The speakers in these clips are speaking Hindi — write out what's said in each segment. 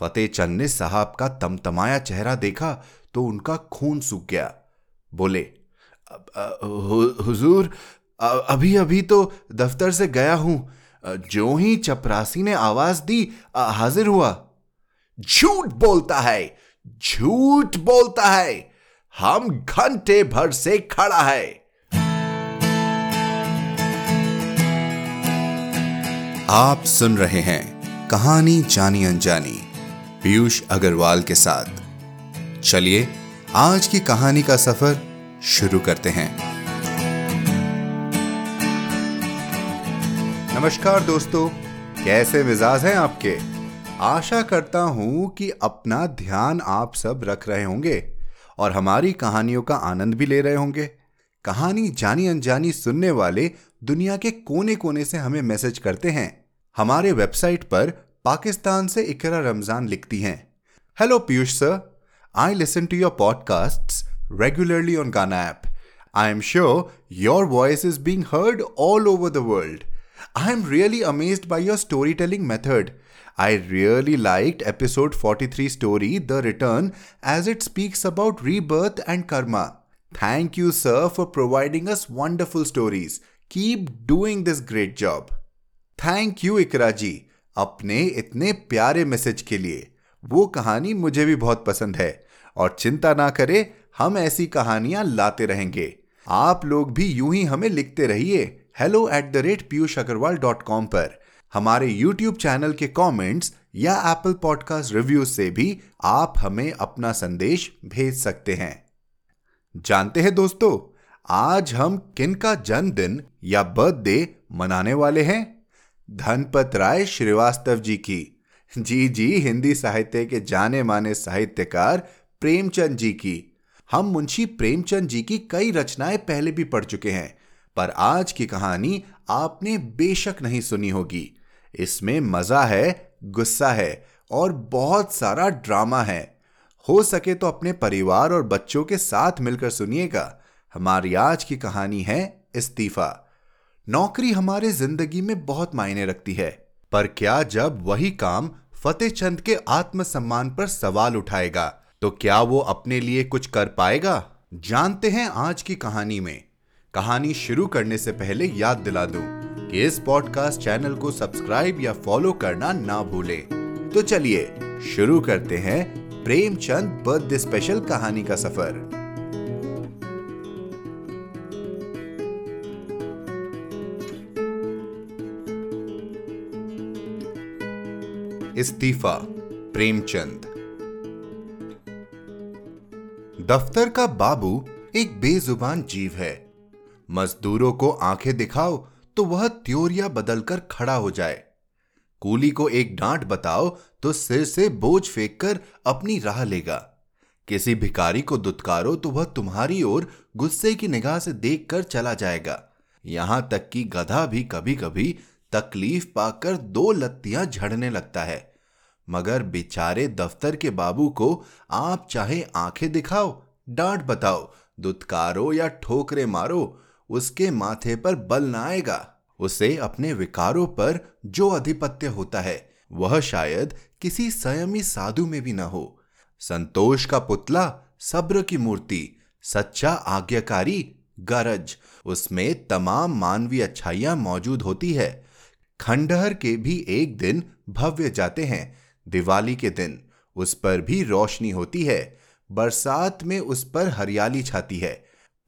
फतेह चंद ने साहब का तमतमाया चेहरा देखा तो उनका खून सूख गया। बोले हुजूर अभी अभी तो दफ्तर से गया हूँ। जो ही चपरासी ने आवाज़ दी हाजिर हुआ। झूठ बोलता है, झूठ बोलता है, हम घंटे भर से खड़ा है। आप सुन रहे हैं कहानी जानी अनजानी। पीयूष अग्रवाल के साथ। चलिए, आज की कहानी का सफ़र शुरू करते हैं। नमस्कार दोस्तों, कैसे मिजाज हैं आपके? आशा करता हूँ कि अपना ध्यान आप सब रख रहे होंगे और हमारी कहानियों का आनंद भी ले रहे होंगे। कहानी जानी अनजानी सुनने वाले दुनिया के कोने कोने से हमें मैसेज करते हैं। हमारे वेबसाइट पर पाकिस्तान से इकरा रमज़ान लिखती हैं hello Piyush sir I listen to your podcast regularly on Gaana app I am sure your voice is being heard all over the world I am really amazed by your story telling method I really liked episode 43 story, The Return, as it speaks about rebirth and karma. Thank you, sir, for providing us wonderful stories. Keep doing this great job. Thank you, Ikra ji. अपने इतने प्यारे मैसेज के लिए। वो कहानी मुझे भी बहुत पसंद है और चिंता ना करें, हम ऐसी कहानियाँ लाते रहेंगे। आप लोग भी यूँ ही हमें लिखते रहिए। Hello at the rate Piyush Agarwal dot com पर। हमारे यूट्यूब चैनल के कमेंट्स या एप्पल पॉडकास्ट रिव्यू से भी आप हमें अपना संदेश भेज सकते हैं। जानते हैं दोस्तों, आज हम किन का जन्मदिन या बर्थडे मनाने वाले हैं? धनपत राय श्रीवास्तव जी की। जी जी, हिंदी साहित्य के जाने माने साहित्यकार प्रेमचंद जी की। हम मुंशी प्रेमचंद जी की कई रचनाएँ पहले भी पढ़ चुके हैं, पर आज की कहानी आपने बेशक नहीं सुनी होगी। इसमें मज़ा है, गुस्सा है और बहुत सारा ड्रामा है। हो सके तो अपने परिवार और बच्चों के साथ मिलकर सुनिएगा। हमारी आज की कहानी है इस्तीफा। नौकरी हमारे ज़िंदगी में बहुत मायने रखती है। पर क्या जब वही काम फतेह चंद के आत्मसम्मान पर सवाल उठाएगा तो क्या वो अपने लिए कुछ कर पाएगा? जानते हैं आज की कहानी में। कहानी शुरू करने से पहले याद दिला दूँ कि इस पॉडकास्ट चैनल को सब्सक्राइब या फॉलो करना ना भूलें। तो चलिए, शुरू करते हैं प्रेमचंद बर्थडे स्पेशल कहानी का सफ़र। इस्तीफा, प्रेमचंद। दफ्तर का बाबू एक बेजुबान जीव है। मजदूरों को आँखें दिखाओ तो वह त्योरिया बदलकर खड़ा हो जाए। कूली को एक डांट बताओ तो सिर से बोझ फेंककर अपनी राह लेगा। किसी भिकारी को दुत्कारो तो वह तुम्हारी ओर गुस्से की निगाह से देखकर चला जाएगा। यहाँ तक कि गधा भी कभी कभी तकलीफ़ पाकर दो लत्तियाँ झड़ने लगता है। मगर बेचारे दफ्तर के बाबू को आप चाहे आँखें दिखाओ, डांट बताओ, दुत्कारो या ठोकरे मारो, उसके माथे पर बल ना आएगा। उसे अपने विकारों पर जो अधिपत्य होता है, वह शायद किसी संयमी साधु में भी न हो। संतोष का पुतला, सब्र की मूर्ति, सच्चा आज्ञाकारी, गरज, उसमें तमाम मानवीय अच्छाइयाँ मौजूद होती है। खंडहर के भी एक दिन भव्य जाते हैं दिवाली के दिन उस पर भी रोशनी होती है, बरसात में उस पर हरियाली छाती है।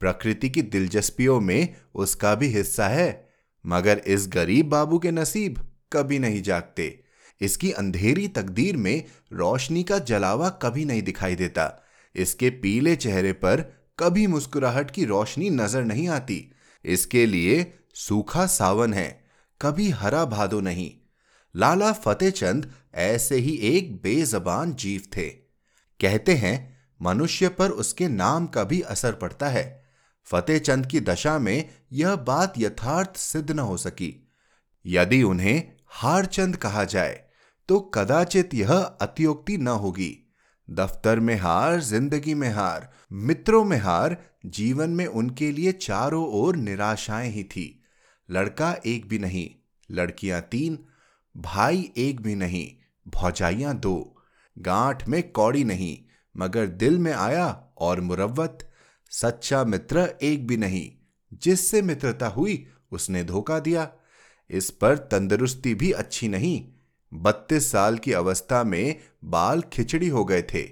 प्रकृति की दिलचस्पियों में उसका भी हिस्सा है, मगर इस गरीब बाबू के नसीब कभी नहीं जागते। इसकी अंधेरी तकदीर में रोशनी का जलावा कभी नहीं दिखाई देता। इसके पीले चेहरे पर कभी मुस्कुराहट की रोशनी नज़र नहीं आती। इसके लिए सूखा सावन है, कभी हरा भादो नहीं। लाला फतेहचंद ऐसे ही एक बेजबान जीव थे। कहते हैं, मनुष्य पर उसके नाम का भी असर पड़ता है। फतेह चंद की दशा में यह बात यथार्थ सिद्ध न हो सकी। यदि उन्हें हारचंद कहा जाए तो कदाचित यह अतियोक्ति न होगी। दफ्तर में हार, ज़िंदगी में हार, मित्रों में हार, जीवन में उनके लिए चारों ओर निराशाएँ ही थी। लड़का एक भी नहीं, लड़कियाँ तीन, भाई एक भी नहीं। भौजाइयाँ दो। गांठ में कौड़ी नहीं, मगर दिल में आया और मुरवत। सच्चा मित्र एक भी नहीं, जिससे मित्रता हुई उसने धोखा दिया। इस पर तंदुरुस्ती भी अच्छी नहीं। बत्तीस साल की अवस्था में बाल खिचड़ी हो गए थे।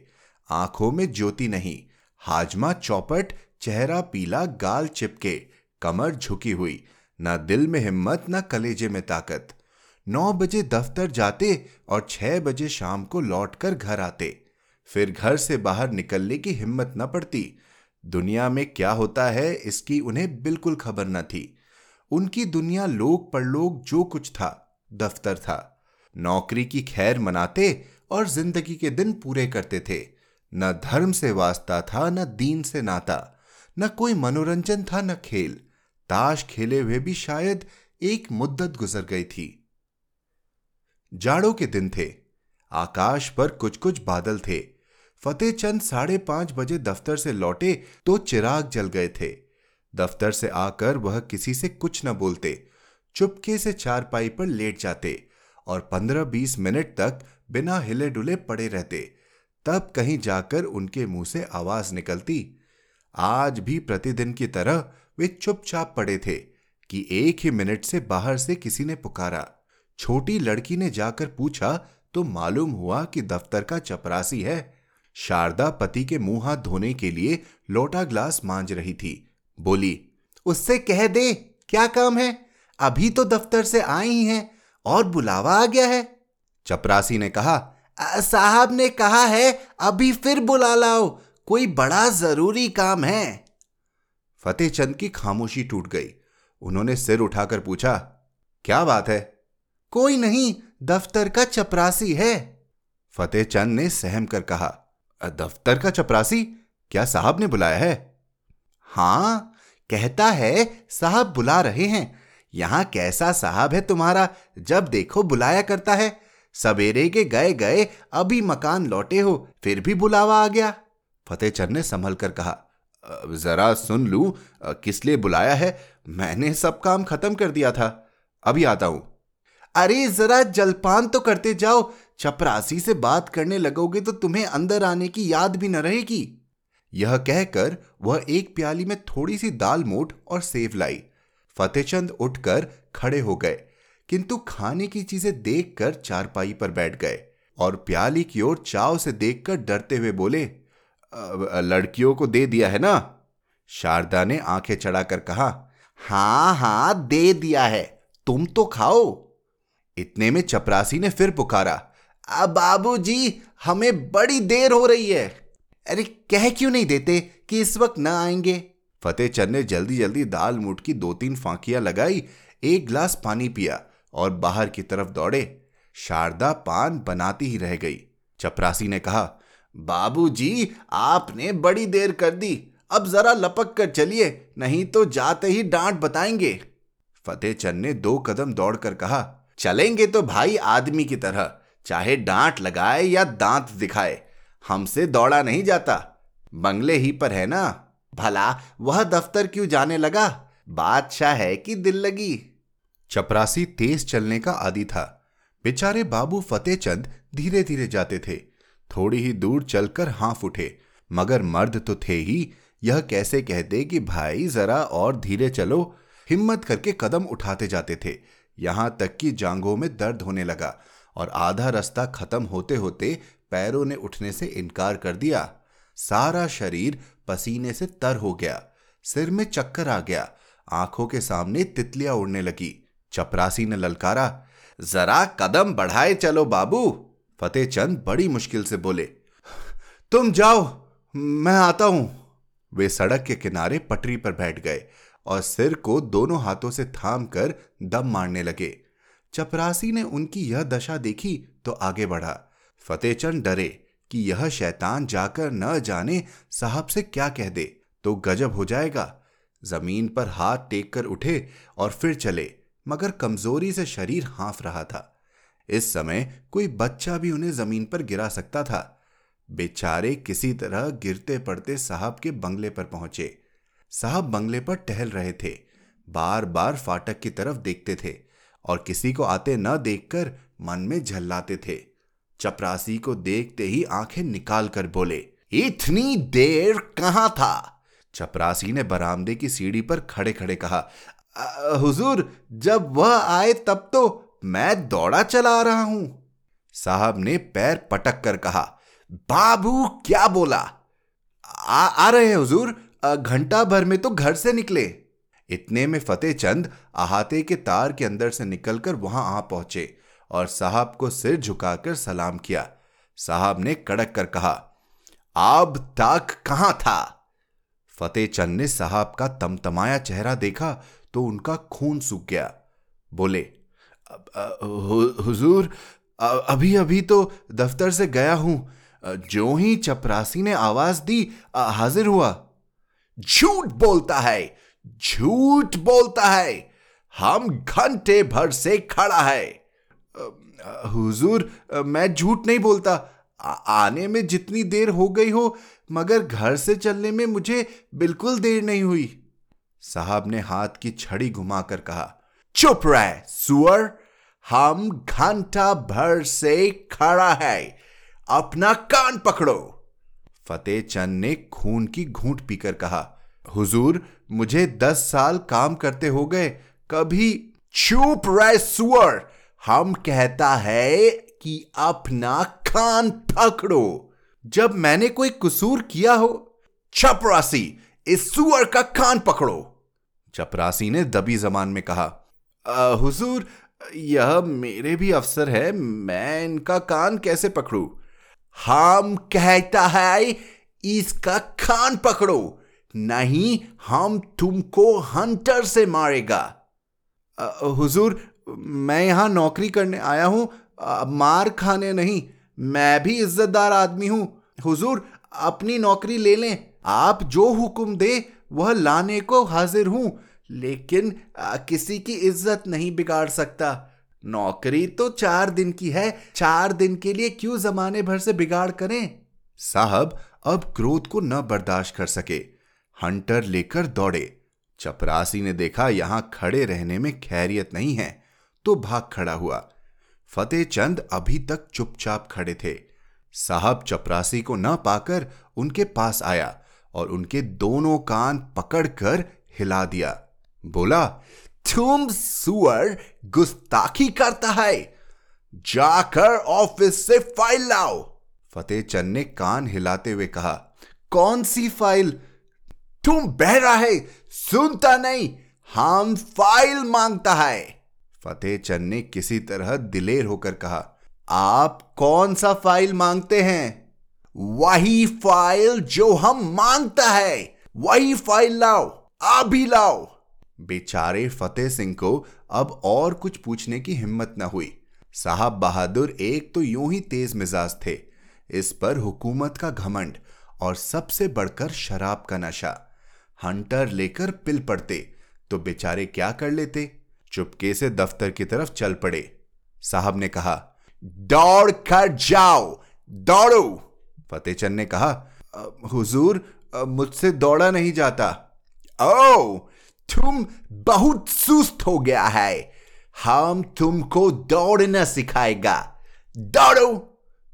आँखों में ज्योति नहीं। हाजमा चौपट, चेहरा पीला, गाल चिपके, कमर झुकी हुई। ना दिल में हिम्मत, न कलेजे में ताकत। नौ बजे दफ्तर जाते और छह बजे शाम को लौटकर घर आते। फिर घर से बाहर निकलने की हिम्मत न पड़ती। दुनिया में क्या होता है, इसकी उन्हें बिल्कुल खबर न थी। उनकी दुनिया लोक परलोक जो कुछ था, दफ्तर था। नौकरी की खैर मनाते और ज़िंदगी के दिन पूरे करते थे। न धर्म से वास्ता था, न दीन से नाता। न कोई मनोरंजन था, न खेल। ताश खेले हुए भी शायद एक मुद्दत गुजर गई थी। जाड़ों के दिन थे। आकाश पर कुछ कुछ बादल थे। फतेह चंद साढ़े पाँच बजे दफ्तर से लौटे तो चिराग जल गए थे। दफ्तर से आकर वह किसी से कुछ न बोलते। चुपके से चारपाई पर लेट जाते और पंद्रह बीस मिनट तक बिना हिले डुले पड़े रहते। तब कहीं जाकर उनके मुँह से आवाज़ निकलती। आज भी प्रतिदिन की तरह वे चुपचाप पड़े थे कि एक ही मिनट से बाहर से किसी ने पुकारा। छोटी लड़की ने जाकर पूछा तो मालूम हुआ कि दफ्तर का चपरासी है? शारदा पति के मुँह हाथ धोने के लिए लोटा ग्लास मांज रही थी। बोली, उससे कह दे, क्या काम है? अभी तो दफ्तर से आई ही हैं और बुलावा आ गया है। चपरासी ने कहा साहब ने कहा है, अभी फिर बुला लाओ, कोई बड़ा ज़रूरी काम है। फतेह चंद की खामोशी टूट गई। उन्होंने सिर उठाकर पूछा, क्या बात है? कोई नहीं, दफ्तर का चपरासी है। फतेह चंद ने सहम कर कहा दफ्तर का चपरासी? क्या साहब ने बुलाया है? हाँ, कहता है साहब बुला रहे हैं। यहाँ कैसा साहब है तुम्हारा, जब देखो बुलाया करता है। सवेरे के गए गए, अभी मकान लौटे हो, फिर भी बुलावा आ गया। फतेह चंद ने संभल कर कहा जरा सुन लू किस लिए बुलाया है? मैंने सब काम खत्म कर दिया था। अभी आता हूँ। अरे, जरा जलपान तो करते जाओ। चपरासी से बात करने लगोगे तो तुम्हें अंदर आने की याद भी न रहेगी। यह कहकर वह एक प्याली में थोड़ी सी दाल मोट और सेव लाई। फतेहचंद उठकर खड़े हो गए, किंतु खाने की चीज़ें देखकर चारपाई पर बैठ गए और प्याली की ओर चाव से देखकर डरते हुए बोले लड़कियों को दे दिया है ना? शारदा ने आँखें चढ़ाकर कहा, हाँ हाँ, दे दिया है। तुम तो खाओ। इतने में चपरासी ने फिर पुकारा बाबू जी हमें बड़ी देर हो रही है। अरे, कह क्यों नहीं देते कि इस वक्त न आएँगे? फतेह चंद ने जल्दी जल्दी दाल मुठ की दो तीन फांकियाँ लगाई, एक गिलास पानी पिया और बाहर की तरफ़ दौड़े। शारदा पान बनाती ही रह गई। चपरासी ने कहा, बाबूजी, आपने बड़ी देर कर दी। अब जरा लपक कर चलिए, नहीं तो जाते ही डांट बताएँगे। फतेह चंद ने दो कदम दौड़कर कहा चलेंगे तो भाई आदमी की तरह, चाहे डांट लगाए या दांत दिखाए, हमसे दौड़ा नहीं जाता। बंगले ही पर है ना? भला, वह दफ्तर क्यों जाने लगा? बादशाह है कि दिल लगी। चपरासी तेज चलने का आदि था। बेचारे बाबू फतेह चंद धीरे धीरे जाते थे। थोड़ी ही दूर चलकर हाफ़ उठे। मगर मर्द तो थे ही। यह कैसे कहते कि, भाई, जरा और धीरे चलो। हिम्मत करके कदम उठाते जाते थे। यहाँ तक कि जांघों में दर्द होने लगा और आधा रास्ता खत्म होते होते पैरों ने उठने से इनकार कर दिया। सारा शरीर पसीने से तर हो गया। सिर में चक्कर आ गया। आँखों के सामने तितलियाँ उड़ने लगी। चपरासी ने ललकारा, जरा कदम बढ़ाए चलो बाबू। फतेह चंद बड़ी मुश्किल से बोले, तुम जाओ, मैं आता हूँ। वे सड़क के किनारे पटरी पर बैठ गए। और सिर को दोनों हाथों से थाम कर दम मारने लगे। चपरासी ने उनकी यह दशा देखी तो आगे बढ़ा। फतेहचंद डरे कि यह शैतान जाकर न जाने साहब से क्या कह दे तो गजब हो जाएगा। ज़मीन पर हाथ टेक कर उठे और फिर चले, मगर कमज़ोरी से शरीर हाँफ रहा था। इस समय कोई बच्चा भी उन्हें ज़मीन पर गिरा सकता था। बेचारे किसी तरह गिरते पड़ते साहब के बंगले पर पहुँचे। साहब बंगले पर टहल रहे थे। बार बार फाटक की तरफ़ देखते थे और किसी को आते न देखकर मन में झल्लाते थे। चपरासी को देखते ही आँखें निकाल कर बोले इतनी देर कहाँ था? चपरासी ने बरामदे की सीढ़ी पर खड़े खड़े कहा हुजूर जब वह आए तब तो मैं दौड़ा चला रहा हूँ। साहब ने पैर पटक कर कहा बाबू क्या बोला? आ, आ रहे हैं हुजूर घंटा भर में तो घर से निकले। इतने में फतेह चंद अहाते के तार के अंदर से निकलकर वहाँ आ पहुँचे और साहब को सिर झुकाकर सलाम किया। साहब ने कड़क कर कहा, अब तक कहाँ था? फतेह चंद ने साहब का तमतमाया चेहरा देखा तो उनका खून सूख गया। बोले हुजूर अभी अभी तो दफ्तर से गया हूँ। जो ही चपरासी ने आवाज़ दी हाजिर हुआ। झूठ बोलता है, झूठ बोलता है। हम घंटे भर से खड़ा है। हुजूर मैं झूठ नहीं बोलता। आने में जितनी देर हो गई हो, मगर घर से चलने में मुझे बिल्कुल देर नहीं हुई। साहब ने हाथ की छड़ी घुमाकर कहा, चुप रहे, सुअर। हम घंटा भर से खड़ा है। अपना कान पकड़ो। फतेह चंद ने खून की घूंट पीकर कहा हुजूर, मुझे दस साल काम करते हो गए, कभी चुप रहे सुअर। हम कहता है कि अपना कान पकड़ो। जब मैंने कोई कसूर किया हो, चपरासी, इस सुअर का कान पकड़ो। चपरासी ने दबी जबान में कहा हुजूर, यह मेरे भी अफसर है, मैं इनका कान कैसे पकड़ू? हम कहता है, इसका कान पकड़ो। नहीं हम तुमको हंटर से मारेगा। हुजूर मैं यहाँ नौकरी करने आया हूँ मार खाने नहीं मैं भी इज्जतदार आदमी हूँ। हुजूर अपनी नौकरी ले लें आप जो हुक्म दे वह लाने को हाजिर हूँ लेकिन आ, किसी की इज़्ज़त नहीं बिगाड़ सकता। नौकरी तो चार दिन की है चार दिन के लिए क्यों जमाने भर से बिगाड़ करें? साहब अब क्रोध को न बर्दाश्त कर सके। हंटर लेकर दौड़े। चपरासी ने देखा यहाँ खड़े रहने में खैरियत नहीं है तो भाग खड़ा हुआ। फतेह चंद अभी तक चुपचाप खड़े थे। साहब चपरासी को न पाकर उनके पास आया और उनके दोनों कान पकड़कर हिला दिया। बोला, तुम सुअर गुस्ताखी करता है। जाकर ऑफ़िस से फ़ाइल लाओ। फतेह चंद ने कान हिलाते हुए कहा, कौन सी फ़ाइल? तुम बहरा है, सुनता नहीं, हम फ़ाइल माँगता है। फतेह चंद ने किसी तरह दिलेर होकर कहा, आप कौन सा फ़ाइल मांगते हैं? वही फ़ाइल जो हम माँगता है, वही फ़ाइल लाओ अभी लाओ। बेचारे फतेह सिंह को अब और कुछ पूछने की हिम्मत न हुई। साहब बहादुर एक तो यूँ ही तेज मिजाज थे। इस पर हुकूमत का घमंड और सबसे बढ़कर शराब का नशा। हंटर लेकर पिल पड़ते तो बेचारे क्या कर लेते? चुपके से दफ्तर की तरफ़ चल पड़े। साहब ने कहा, दौड़ कर जाओ, दौड़ो। फतेहचंद ने कहा हुजूर मुझसे दौड़ा नहीं जाता। ओ तुम बहुत सुस्त हो गया है। हम तुमको दौड़ना सिखाएगा। दौड़ो।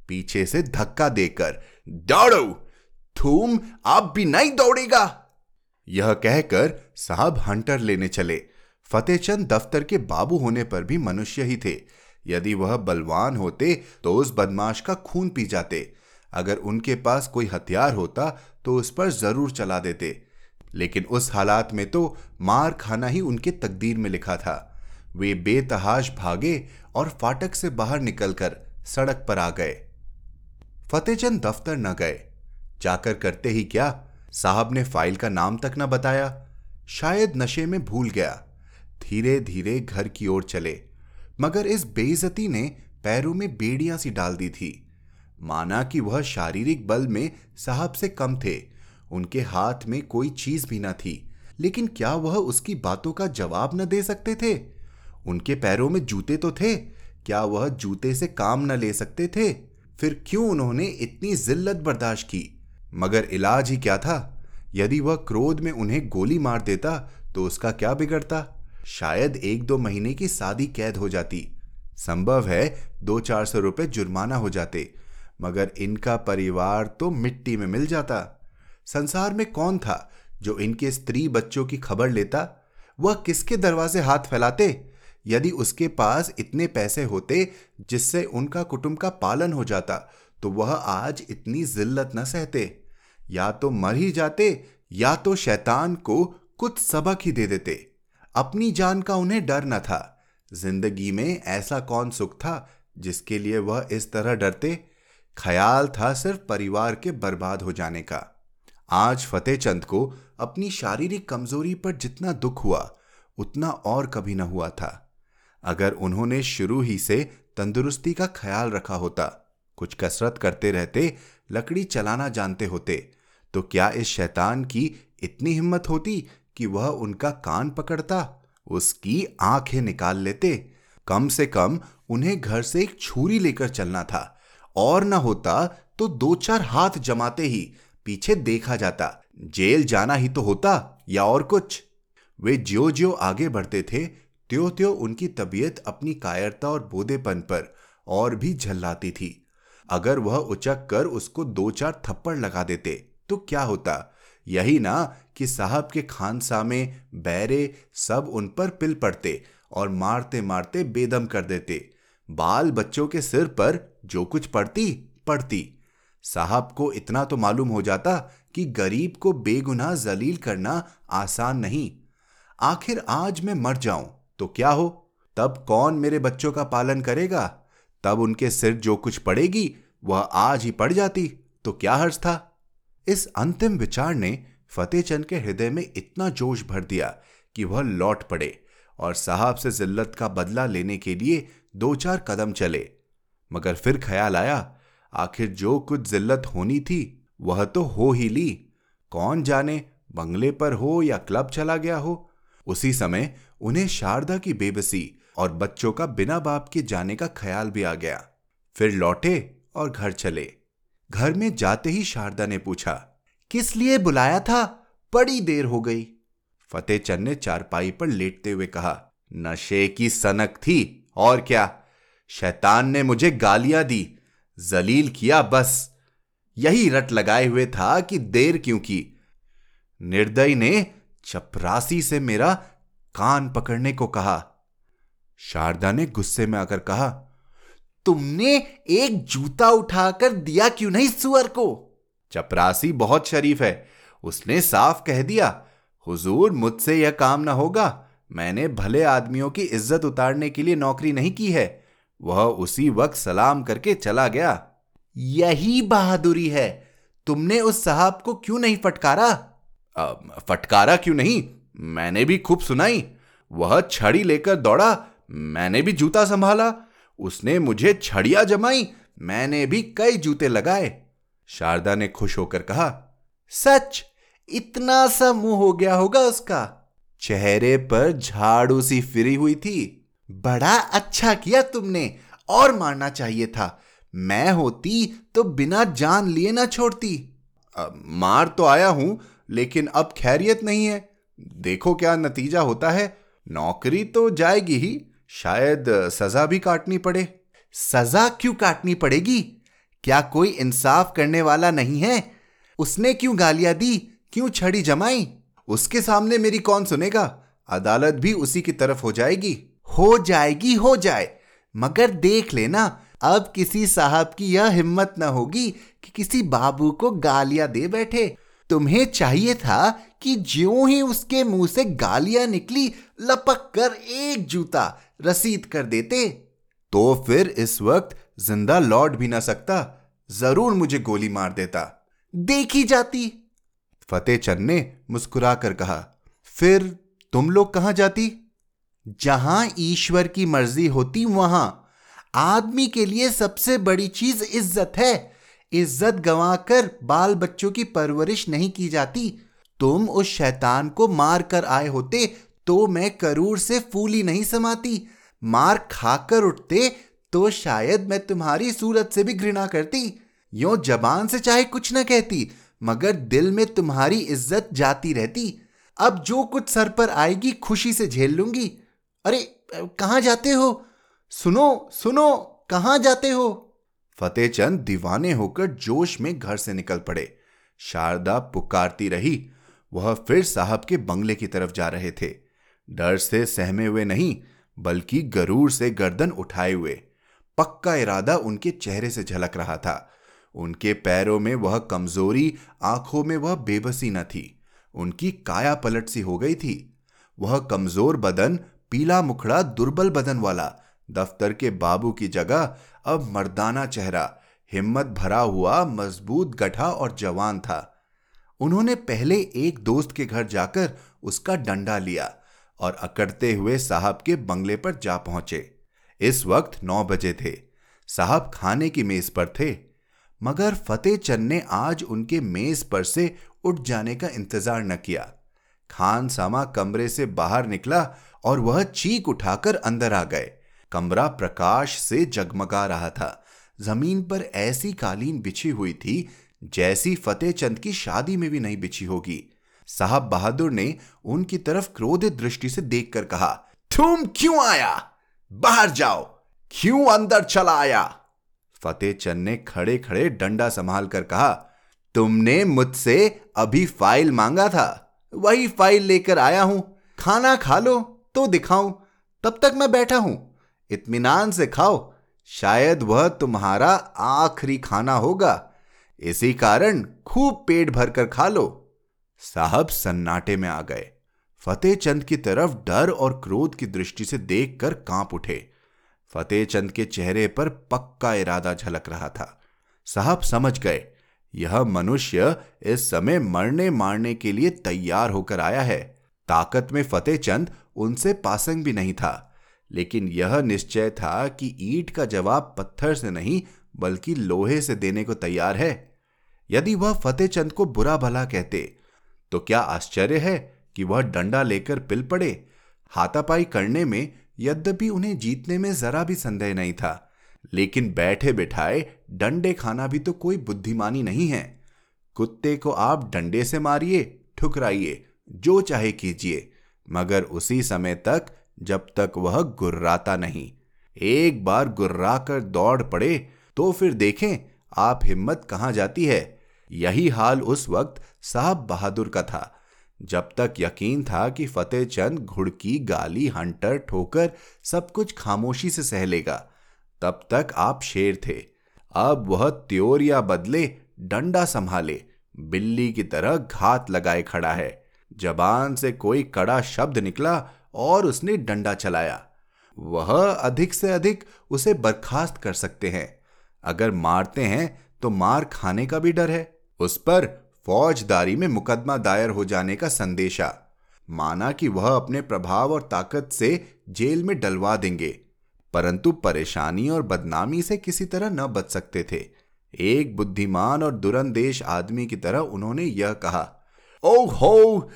पीछे से धक्का देकर, दौड़ो, तुम अब भी नहीं दौड़ेगा। यह कहकर साहब हंटर लेने चले। फतेहचंद दफ्तर के बाबू होने पर भी मनुष्य ही थे। यदि वह बलवान होते तो उस बदमाश का खून पी जाते। अगर उनके पास कोई हथियार होता तो उस पर ज़रूर चला देते। लेकिन उस हालात में तो मार खाना ही उनके तकदीर में लिखा था। वे बेतहाश भागे और फाटक से बाहर निकलकर सड़क पर आ गए। फतेहचंद दफ्तर न गए। जाकर करते ही क्या? साहब ने फ़ाइल का नाम तक न बताया। शायद नशे में भूल गया। धीरे धीरे घर की ओर चले। मगर इस बेइज्जती ने पैरों में बेड़ियाँ सी डाल दी थी। माना कि वह शारीरिक बल में साहब से कम थे। उनके हाथ में कोई चीज़ भी न थी। लेकिन क्या वह उसकी बातों का जवाब न दे सकते थे? उनके पैरों में जूते तो थे। क्या वह जूते से काम न ले सकते थे? फिर क्यों उन्होंने इतनी जिल्लत बर्दाश्त की? मगर इलाज ही क्या था? यदि वह क्रोध में उन्हें गोली मार देता तो उसका क्या बिगड़ता? शायद एक दो महीने की शादी कैद हो जाती। संभव है दो चार सौ रुपए जुर्माना हो जाते, मगर इनका परिवार तो मिट्टी में मिल जाता। संसार में कौन था जो इनके स्त्री बच्चों की खबर लेता? वह किसके दरवाजे हाथ फैलाते? यदि उसके पास इतने पैसे होते जिससे उनका कुटुंब का पालन हो जाता तो वह आज इतनी जिल्लत न सहते। या तो मर ही जाते, या तो शैतान को कुछ सबक ही दे देते। अपनी जान का उन्हें डर न था। ज़िंदगी में ऐसा कौन सुख था जिसके लिए वह इस तरह डरते? ख्याल था सिर्फ़ परिवार के बर्बाद हो जाने का। आज फतेह चंद को अपनी शारीरिक कमज़ोरी पर जितना दुख हुआ, उतना और कभी न हुआ था। अगर उन्होंने शुरू ही से तंदुरुस्ती का ख्याल रखा होता कुछ कसरत करते रहते, लकड़ी चलाना जानते होते। तो क्या इस शैतान की इतनी हिम्मत होती कि वह उनका कान पकड़ता, उसकी आँखें निकाल लेते? कम से कम उन्हें घर से एक छुरी लेकर चलना था। और न होता तो दो चार हाथ जमाते ही पीछे देखा जाता, जेल जाना ही तो होता या और कुछ। वे ज्यो ज्यो आगे बढ़ते थे त्यों त्यों उनकी तबीयत अपनी कायरता और बोधेपन पर और भी झल्लाती थी। अगर वह उचक कर उसको दो चार थप्पड़ लगा देते तो क्या होता? यही ना कि साहब के खानसा में बैरे सब उन पर पिल पड़ते और मारते मारते बेदम कर देते। बाल बच्चों के सिर पर जो कुछ पड़ती पड़ती। साहब को इतना तो मालूम हो जाता कि गरीब को बेगुनाह जलील करना आसान नहीं। आखिर आज मैं मर जाऊँ तो क्या हो? तब कौन मेरे बच्चों का पालन करेगा? तब उनके सिर जो कुछ पड़ेगी, वह आज ही पड़ जाती। तो क्या हर्ष था? इस अंतिम विचार ने फतेहचंद के हृदय में इतना जोश भर दिया कि वह लौट पड़े और साहब से जिल्लत का बदला लेने के लिए दो चार कदम चले। मगर फिर ख्याल आया, आखिर जो कुछ जिल्लत होनी थी, वह तो हो ही ली। कौन जाने बंगले पर हो या क्लब चला गया हो? उसी समय उन्हें शारदा की बेबसी और बच्चों का बिना बाप के जाने का ख्याल भी आ गया। फिर लौटे और घर चले। घर में जाते ही शारदा ने पूछा, किस लिए बुलाया था? बड़ी देर हो गई। फतेह चंद ने चारपाई पर लेटते हुए कहा, नशे की सनक थी, और क्या? शैतान ने मुझे गालियाँ दी, जलील किया बस। यही रट लगाए हुए था कि देर क्यों की? निर्दय ने चपरासी से मेरा कान पकड़ने को कहा। शारदा ने गुस्से में आकर कहा, तुमने एक जूता उठाकर दिया क्यों नहीं सुअर को? चपरासी बहुत शरीफ है। उसने साफ़ कह दिया, हुजूर, मुझसे यह काम ना होगा। मैंने भले आदमियों की इज़्ज़त उतारने के लिए नौकरी नहीं की है। वह उसी वक्त सलाम करके चला गया। यही बहादुरी है। तुमने उस साहब को क्यों नहीं फटकारा? फटकारा क्यों नहीं? मैंने भी खूब सुनाई। वह छड़ी लेकर दौड़ा मैंने भी जूता संभाला। उसने मुझे छड़िया जमाई। मैंने भी कई जूते लगाए। शारदा ने खुश होकर कहा, सच? इतना सा मुँह हो गया होगा उसका। चेहरे पर झाड़ू सी फिरी हुई थी। बड़ा अच्छा किया तुमने। और मारना चाहिए था। मैं होती तो बिना जान लिए ना छोड़ती। मार तो आया हूँ, लेकिन अब खैरियत नहीं है। देखो क्या नतीजा होता है। नौकरी तो जाएगी ही। शायद सजा भी काटनी पड़े। सजा क्यों काटनी पड़ेगी? क्या कोई इंसाफ करने वाला नहीं है? उसने क्यों गालियाँ दी? क्यों छड़ी जमाई? उसके सामने मेरी कौन सुनेगा? अदालत भी उसी की तरफ़ हो जाएगी। हो जाएगी, हो जाए। मगर देख लेना, अब किसी साहब की यह हिम्मत न होगी कि किसी बाबू को गालियाँ दे बैठे। तुम्हें चाहिए था कि ज्यों ही उसके मुँह से गालियाँ निकली, लपक कर एक जूता रसीद कर देते तो फिर इस वक्त ज़िंदा लौट भी ना सकता, ज़रूर मुझे गोली मार देता। देखी जाती। फतेह चंद ने मुस्कुरा कर कहा, फिर तुम लोग कहाँ जाती? जहाँ ईश्वर की मर्ज़ी होती, वहाँ। आदमी के लिए सबसे बड़ी चीज़ इज़्ज़त है। इज़्ज़त गंवाकर बाल बच्चों की परवरिश नहीं की जाती। तुम उस शैतान को मार कर आए होते तो मैं करूर से फूली नहीं समाती। मार खाकर उठते तो शायद मैं तुम्हारी सूरत से भी घृणा करती। यो जबान से चाहे कुछ न कहती, मगर दिल में तुम्हारी इज़्ज़त जाती रहती। अब जो कुछ सर पर आएगी, खुशी से झेल लूँगी। अरे, कहाँ जाते हो? सुनो सुनो, कहाँ जाते हो? फतेहचंद दीवाने होकर जोश में घर से निकल पड़े। शारदा पुकारती रही। वह फिर साहब के बंगले की तरफ़ जा रहे थे। डर से सहमे हुए नहीं, बल्कि गरूर से गर्दन उठाए हुए। पक्का इरादा उनके चेहरे से झलक रहा था। उनके पैरों में वह कमज़ोरी, आँखों में वह बेबसी न थी। उनकी काया पलट सी हो गई थी। वह कमज़ोर बदन, पीला मुखड़ा, दुर्बल बदन वाला, दफ्तर के बाबू की जगह अब मर्दाना चेहरा, हिम्मत भरा हुआ, मज़बूत, गठा और जवान था। उन्होंने पहले एक दोस्त के घर जाकर उसका डंडा लिया। और अकड़ते हुए साहब के बंगले पर जा पहुँचे। इस वक्त नौ बजे थे। साहब खाने की मेज पर थे। मगर फतेह चंद ने आज उनके मेज पर से उठ जाने का इंतज़ार न किया। खान सामा कमरे से बाहर निकला और वह चीख उठाकर अंदर आ गए। कमरा प्रकाश से जगमगा रहा था। ज़मीन पर ऐसी कालीन बिछी हुई थी जैसी फतेह चंद की शादी में भी नहीं बिछी होगी। साहब बहादुर ने उनकी तरफ़ क्रोधित दृष्टि से देखकर कहा, तुम क्यों आया? बाहर जाओ। क्यों अंदर चला आया? फतेह चंद ने खड़े खड़े डंडा संभाल कर कहा, तुमने मुझसे अभी फ़ाइल मांगा था। वही फ़ाइल लेकर आया हूँ। खाना खा लो तो दिखाऊँ। तब तक मैं बैठा हूँ। इत्मीनान से खाओ। शायद वह तुम्हारा आखिरी खाना होगा। इसी कारण खूब पेट भरकर खा लो। साहब सन्नाटे में आ गए। फतेह चंद की तरफ़ डर और क्रोध की दृष्टि से देखकर काँप उठे। फतेह चंद के चेहरे पर पक्का इरादा झलक रहा था। साहब समझ गए, यह मनुष्य इस समय मरने मारने के लिए तैयार होकर आया है। ताकत में फतेह चंद उनसे पासंग भी नहीं था। लेकिन यह निश्चय था कि ईट का जवाब पत्थर से नहीं, बल्कि लोहे से देने को तैयार है। यदि वह फतेह चंद को बुरा भला कहते तो क्या आश्चर्य है कि वह डंडा लेकर पिल पड़े। हाथापाई करने में यद्यपि उन्हें जीतने में जरा भी संदेह नहीं था, लेकिन बैठे बिठाए डंडे खाना भी तो कोई बुद्धिमानी नहीं है। कुत्ते को आप डंडे से मारिए, ठुकराइए, जो चाहे कीजिए, मगर उसी समय तक जब तक वह गुर्राता नहीं। एक बार गुर्रा कर दौड़ पड़े तो फिर देखें, आप हिम्मत कहाँ जाती है? यही हाल उस वक्त साहब बहादुर का था। जब तक यकीन था कि फतेह चंद घुड़की गाली, हंटर, ठोकर सब कुछ खामोशी से सह लेगा, तब तक आप शेर थे। अब वह त्योर या बदले डंडा संभाले, बिल्ली की तरह घात लगाए खड़ा है। जबान से कोई कड़ा शब्द निकला और उसने डंडा चलाया। वह अधिक से अधिक उसे बर्खास्त कर सकते हैं। अगर मारते हैं तो मार खाने का भी डर है। उस पर फौजदारी में मुकदमा दायर हो जाने का संदेशा। माना कि वह अपने प्रभाव और ताकत से जेल में डलवा देंगे, परंतु परेशानी और बदनामी से किसी तरह न बच सकते थे। एक बुद्धिमान और दुरंदेश आदमी की तरह उन्होंने यह कहा ओ हो,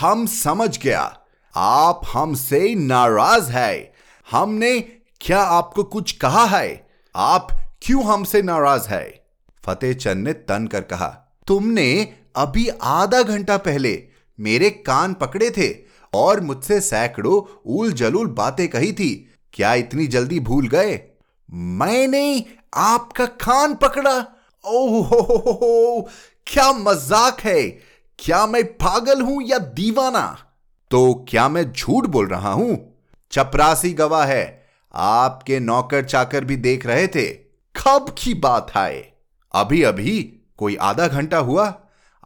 हम समझ गया। आप हमसे नाराज़ है। हमने क्या आपको कुछ कहा है? आप क्यों हमसे नाराज़ है? फतेह चंद ने तन कर कहा तुमने अभी आधा घंटा पहले मेरे कान पकड़े थे और मुझसे सैकड़ों उल जलूल बातें कही थी। क्या इतनी जल्दी भूल गए? मैंने आपका कान पकड़ा। ओहो क्या मज़ाक है? क्या मैं पागल हूँ या दीवाना? तो क्या मैं झूठ बोल रहा हूँ? चपरासी गवाह है। आपके नौकर चाकर भी देख रहे थे। कब की बात है? अभी अभी कोई आधा घंटा हुआ,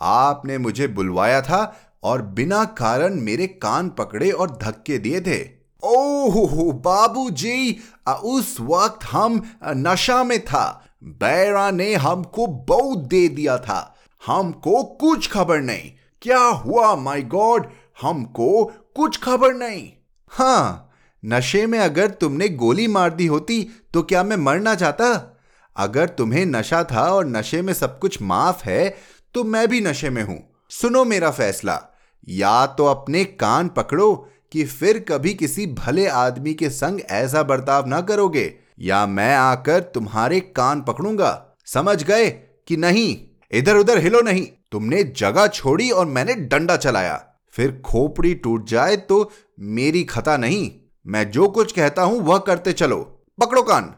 आपने मुझे बुलवाया था और बिना कारण मेरे कान पकड़े और धक्के दिए थे। ओह बाबू जी उस वक्त हम नशा में था। बैरा ने हमको बहुत दे दिया था। हमको कुछ खबर नहीं। क्या हुआ, माय गॉड? हमको कुछ खबर नहीं। हाँ नशे में अगर तुमने गोली मार दी होती तो क्या मैं मरना चाहता? अगर तुम्हें नशा था और नशे में सब कुछ माफ़ है तो मैं भी नशे में हूँ। सुनो मेरा फैसला। या तो अपने कान पकड़ो कि फिर कभी किसी भले आदमी के संग ऐसा बर्ताव ना करोगे, या मैं आकर तुम्हारे कान पकड़ूँगा। समझ गए कि नहीं? इधर उधर हिलो नहीं। तुमने जगह छोड़ी और मैंने डंडा चलाया। फिर खोपड़ी टूट जाए तो मेरी खता नहीं। मैं जो कुछ कहता हूँ, वह करते चलो। पकड़ो कान।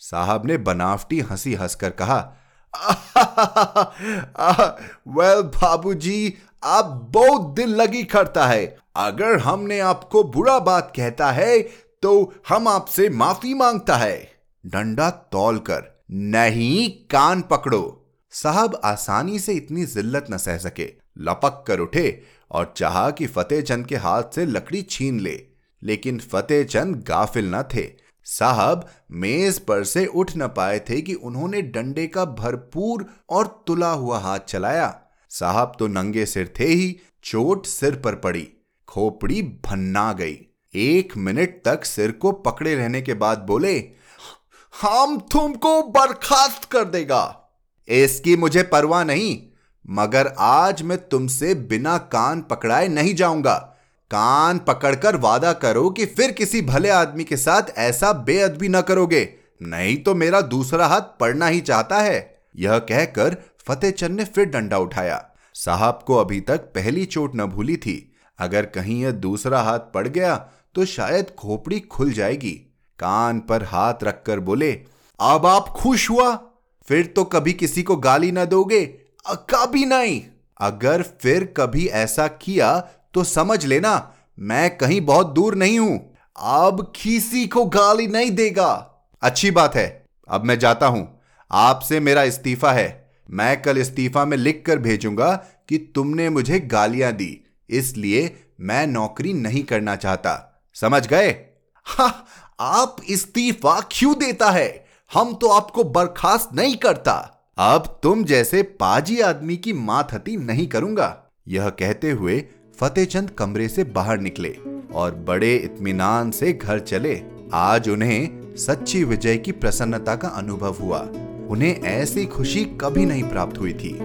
साहब ने बनावटी हँसी हंसकर कहा वेल बाबूजी, आप बहुत दिल लगी करता है। अगर हमने आपको बुरा बात कहता है तो हम आपसे माफ़ी माँगता है। डंडा तौल कर नहीं, कान पकड़ो। साहब आसानी से इतनी जिल्लत न सह सके। लपक कर उठे और चाहा कि फतेह चंद के हाथ से लकड़ी छीन ले, लेकिन फतेह चंद गाफिल न थे। साहब मेज पर से उठ न पाए थे कि उन्होंने डंडे का भरपूर और तुला हुआ हाथ चलाया। साहब तो नंगे सिर थे ही, चोट सिर पर पड़ी, खोपड़ी भन्ना गई। एक मिनट तक सिर को पकड़े रहने के बाद बोले, हम तुमको बर्खास्त कर देगा। इसकी मुझे परवाह नहीं, मगर आज मैं तुमसे बिना कान पकड़ाए नहीं जाऊँगा। कान पकड़कर वादा करो कि फिर किसी भले आदमी के साथ ऐसा बेअदबी न करोगे। नहीं तो मेरा दूसरा हाथ पड़ना ही चाहता है। यह कहकर फतेह चंद ने फिर डंडा उठाया। साहब को अभी तक पहली चोट न भूली थी। अगर कहीं यह दूसरा हाथ पड़ गया तो शायद खोपड़ी खुल जाएगी। कान पर हाथ रखकर बोले, अब आप खुश हुआ? फिर तो कभी किसी को गाली ना दोगे कभी नहीं। अगर फिर कभी ऐसा किया तो समझ लेना मैं कहीं बहुत दूर नहीं हूँ। अब किसी को गाली नहीं देगा। अच्छी बात है अब मैं जाता हूँ। आपसे मेरा इस्तीफा है। मैं कल इस्तीफा में लिख कर भेजूँगा कि तुमने मुझे गालियाँ दी इसलिए मैं नौकरी नहीं करना चाहता। समझ गए? हा, आप इस्तीफा क्यों देता है? हम तो आपको बर्खास्त नहीं करता। अब तुम जैसे पाजी आदमी की माथती नहीं करूँगा। यह कहते हुए फतेहचंद कमरे से बाहर निकले और बड़े इत्मीनान से घर चले। आज उन्हें सच्ची विजय की प्रसन्नता का अनुभव हुआ। उन्हें ऐसी खुशी कभी नहीं प्राप्त हुई थी।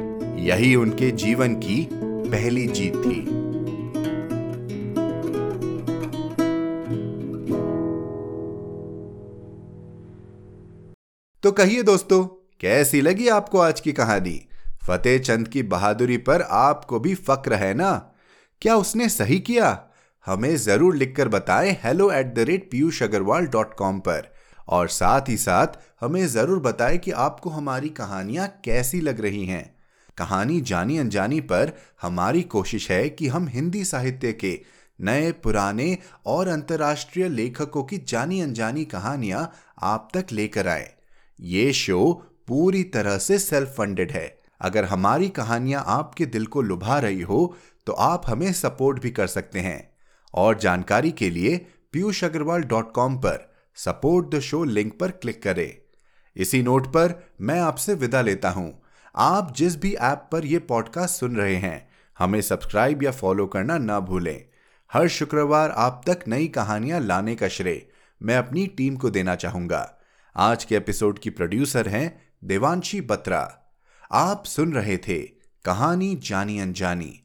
यही उनके जीवन की पहली जीत थी। तो कहिए दोस्तों, कैसी लगी आपको आज की कहानी? फतेह चंद की बहादुरी पर आपको भी फक्र है ना? क्या उसने सही किया? हमें ज़रूर लिखकर बताएँ hello at the rate Piyush Agarwal dot com पर। और साथ ही साथ, हमें ज़रूर बताएँ कि आपको हमारी कहानियाँ कैसी लग रही हैं। कहानी जानी अनजानी पर हमारी कोशिश है कि हम हिंदी साहित्य के नए, पुराने और अंतर्राष्ट्रीय लेखकों की जानी अनजानी कहानियाँ आप तक लेकर आए। ये शो पूरी तरह से सेल्फ फंडेड है। अगर हमारी कहानियाँ आपके दिल को लुभा रही हो तो आप हमें सपोर्ट भी कर सकते हैं। और जानकारी के लिए पीयूष अग्रवाल डॉट कॉम पर सपोर्ट द शो लिंक पर क्लिक करें। इसी नोट पर मैं आपसे विदा लेता हूँ। आप जिस भी ऐप पर यह पॉडकास्ट सुन रहे हैं, हमें सब्सक्राइब या फॉलो करना ना भूलें। हर शुक्रवार आप तक नई कहानियाँ लाने का श्रेय मैं अपनी टीम को देना चाहूँगा। आज के एपिसोड की प्रोड्यूसर हैं देवांशी बत्रा। आप सुन रहे थे कहानी जानी अनजानी।